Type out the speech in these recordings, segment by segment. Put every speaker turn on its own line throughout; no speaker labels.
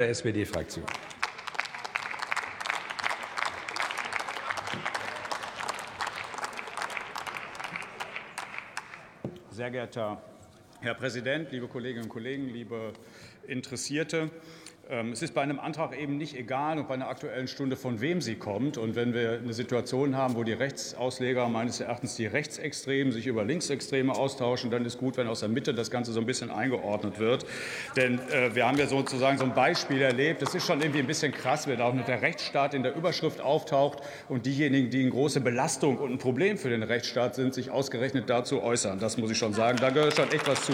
der SPD-Fraktion.
Sehr geehrter Herr Präsident, liebe Kolleginnen und Kollegen, liebe Interessierte! Ähm, es ist bei einem Antrag eben nicht egal und bei einer Aktuellen Stunde, von wem sie kommt. Und wenn wir eine Situation haben, wo die Rechtsausleger meines Erachtens die Rechtsextremen sich über Linksextreme austauschen, dann ist gut, wenn aus der Mitte das Ganze so ein bisschen eingeordnet wird. Denn äh, wir haben ja sozusagen so ein Beispiel erlebt. Es ist schon irgendwie ein bisschen krass, wenn auch noch der Rechtsstaat in der Überschrift auftaucht und diejenigen, die eine große Belastung und ein Problem für den Rechtsstaat sind, sich ausgerechnet dazu äußern. Das muss ich schon sagen. Da gehört schon echt was zu.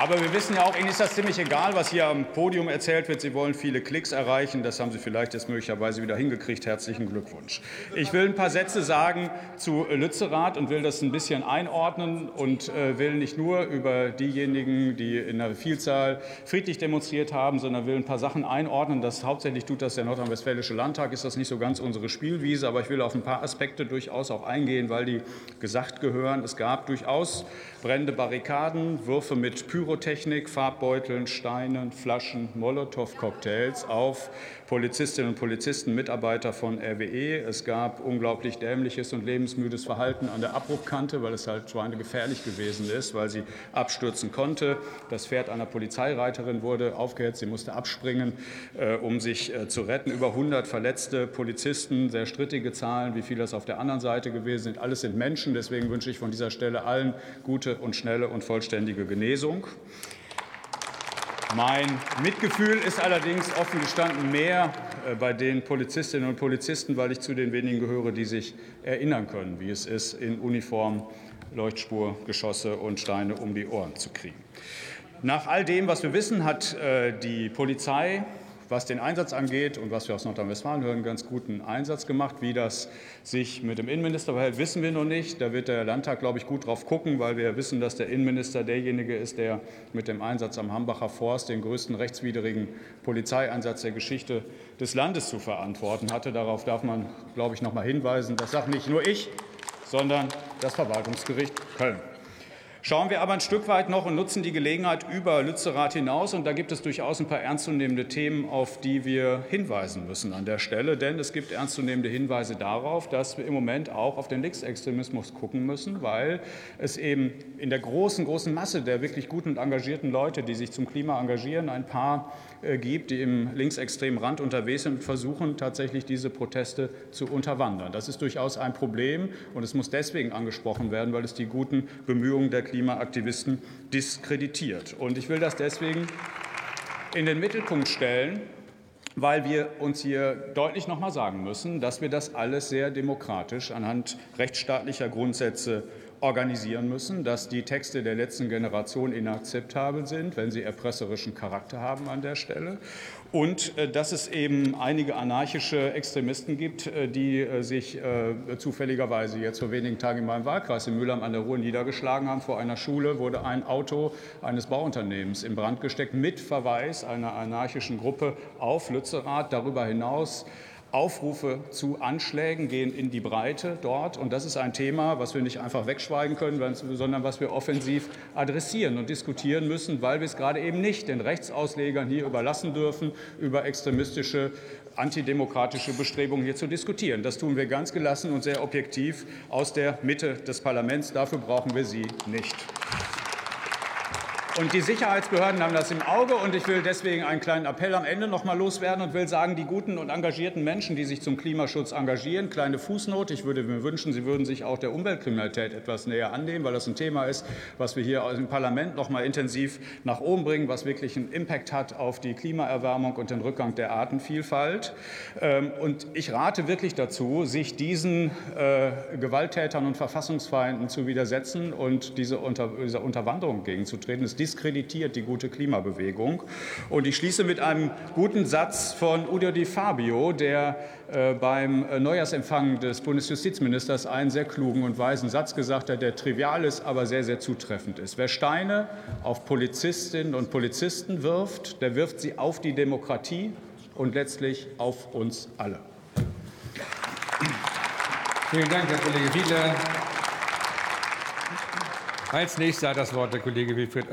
Aber wir wissen ja auch, Ihnen ist das ziemlich egal, was hier am Podium erzählt wird. Sie wollen viele Klicks erreichen. Das haben Sie vielleicht jetzt möglicherweise wieder hingekriegt. Herzlichen Glückwunsch. Ich will ein paar Sätze sagen zu Lützerath und will das ein bisschen einordnen und äh, will nicht nur über diejenigen, die in einer Vielzahl friedlich demonstriert haben, sondern will ein paar Sachen einordnen. Das hauptsächlich tut das der Nordrhein-Westfälische Landtag. Ist das nicht so ganz unsere Spielwiese, aber ich will auf ein paar Aspekte durchaus auch eingehen, weil die gesagt gehören. Es gab durchaus brennende Barrikaden, Würfe mit Pyro Pyrotechnik, Farbbeuteln, Steinen, Flaschen, Molotow-Cocktails auf Polizistinnen und Polizisten, Mitarbeiter von RWE. Es gab unglaublich dämliches und lebensmüdes Verhalten an der Abbruchkante, weil es halt schweinegefährlich gewesen ist, weil sie abstürzen konnte. Das Pferd einer Polizeireiterin wurde aufgehetzt, sie musste abspringen, äh, um sich äh, zu retten. Über 100 verletzte Polizisten, sehr strittige Zahlen, wie viele das auf der anderen Seite gewesen sind. Alles sind Menschen, deswegen wünsche ich von dieser Stelle allen gute und schnelle und vollständige Genesung. Mein Mitgefühl ist allerdings offen gestanden mehr äh, bei den Polizistinnen und Polizisten, weil ich zu den wenigen gehöre, die sich erinnern können, wie es ist, in Uniform Leuchtspur, Geschosse und Steine um die Ohren zu kriegen. Nach all dem, was wir wissen, hat äh, die Polizei was den Einsatz angeht und was wir aus Nordrhein-Westfalen hören, ganz guten Einsatz gemacht. Wie das sich mit dem Innenminister verhält, wissen wir noch nicht. Da wird der Landtag, glaube ich, gut drauf gucken, weil wir wissen, dass der Innenminister derjenige ist, der mit dem Einsatz am Hambacher Forst den größten rechtswidrigen Polizeieinsatz der Geschichte des Landes zu verantworten hatte. Darauf darf man, glaube ich, noch mal hinweisen. Das sagt nicht nur ich, sondern das Verwaltungsgericht Köln. Schauen wir aber ein Stück weit noch und nutzen die Gelegenheit über Lützerath hinaus. Und da gibt es durchaus ein paar ernstzunehmende Themen, auf die wir hinweisen müssen an der Stelle. Denn es gibt ernstzunehmende Hinweise darauf, dass wir im Moment auch auf den Linksextremismus gucken müssen, weil es eben in der großen, großen Masse der wirklich guten und engagierten Leute, die sich zum Klima engagieren, ein paar äh, gibt, die im linksextremen Rand unterwegs sind und versuchen tatsächlich diese Proteste zu unterwandern. Das ist durchaus ein Problem und es muss deswegen angesprochen werden, weil es die guten Bemühungen der Klimaaktivisten diskreditiert. Und ich will das deswegen in den Mittelpunkt stellen, weil wir uns hier deutlich noch mal sagen müssen, dass wir das alles sehr demokratisch anhand rechtsstaatlicher Grundsätze organisieren müssen, dass die Texte der letzten Generation inakzeptabel sind, wenn sie erpresserischen Charakter haben an der Stelle und äh, dass es eben einige anarchische Extremisten gibt, äh, die äh, sich zufälligerweise jetzt vor wenigen Tagen in meinem Wahlkreis in Mülheim an der Ruhr niedergeschlagen haben. Vor einer Schule wurde ein Auto eines Bauunternehmens in Brand gesteckt mit Verweis einer anarchischen Gruppe auf Lützerath. Darüber hinaus Aufrufe zu Anschlägen gehen in die Breite dort. Und das ist ein Thema, was wir nicht einfach wegschweigen können, sondern was wir offensiv adressieren und diskutieren müssen, weil wir es gerade eben nicht den Rechtsauslegern hier überlassen dürfen, über extremistische, antidemokratische Bestrebungen hier zu diskutieren. Das tun wir ganz gelassen und sehr objektiv aus der Mitte des Parlaments. Dafür brauchen wir Sie nicht. Und die Sicherheitsbehörden haben das im Auge. Und ich will deswegen einen kleinen Appell am Ende noch mal loswerden und will sagen, die guten und engagierten Menschen, die sich zum Klimaschutz engagieren, kleine Fußnote. Ich würde mir wünschen, sie würden sich auch der Umweltkriminalität etwas näher annehmen, weil das ein Thema ist, was wir hier im Parlament noch mal intensiv nach oben bringen, was wirklich einen Impact hat auf die Klimaerwärmung und den Rückgang der Artenvielfalt. Ähm, und ich rate wirklich dazu, sich diesen äh, Gewalttätern und Verfassungsfeinden zu widersetzen und diese Unterwanderung gegenzutreten. Diskreditiert die gute Klimabewegung. Und ich schließe mit einem guten Satz von Udo Di Fabio, der äh, beim äh, Neujahrsempfang des Bundesjustizministers einen sehr klugen und weisen Satz gesagt hat, der trivial ist, aber sehr, sehr zutreffend ist. Wer Steine auf Polizistinnen und Polizisten wirft, der wirft sie auf die Demokratie und letztlich auf uns alle.
Vielen Dank, Herr Kollege Fiedler. Als nächster hat das Wort der Kollege Wilfried